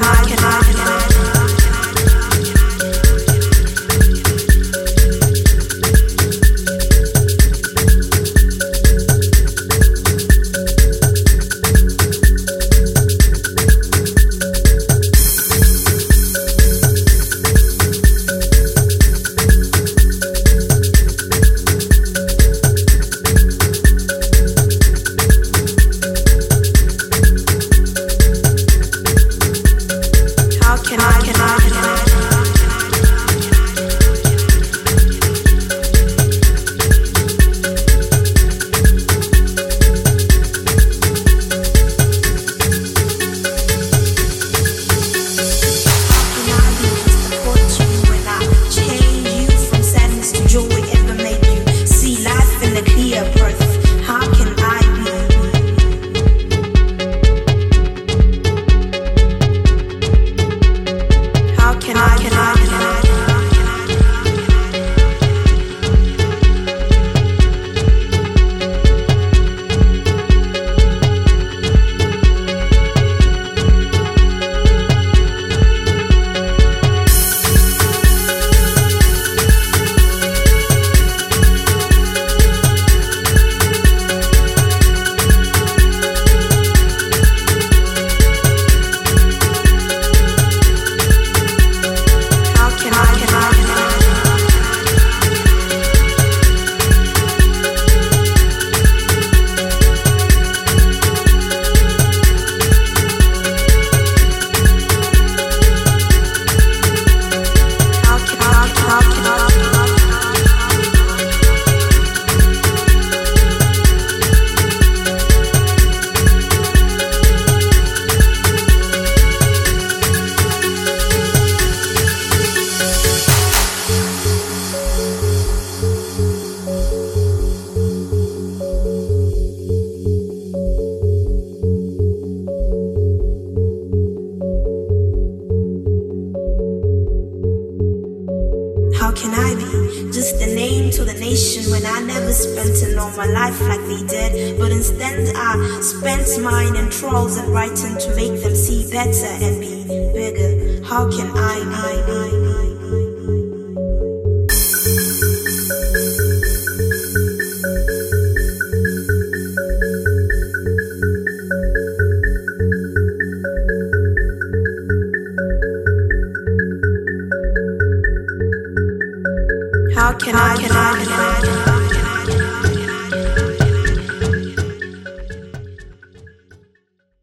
can I, can I, can I? Can I be just a name to the nation when I never spent all my life like they did? But instead, I spent mine in trolls and writing to make them see better and be bigger. How can I, I, I, How can I? Can I? Can I, can I, can I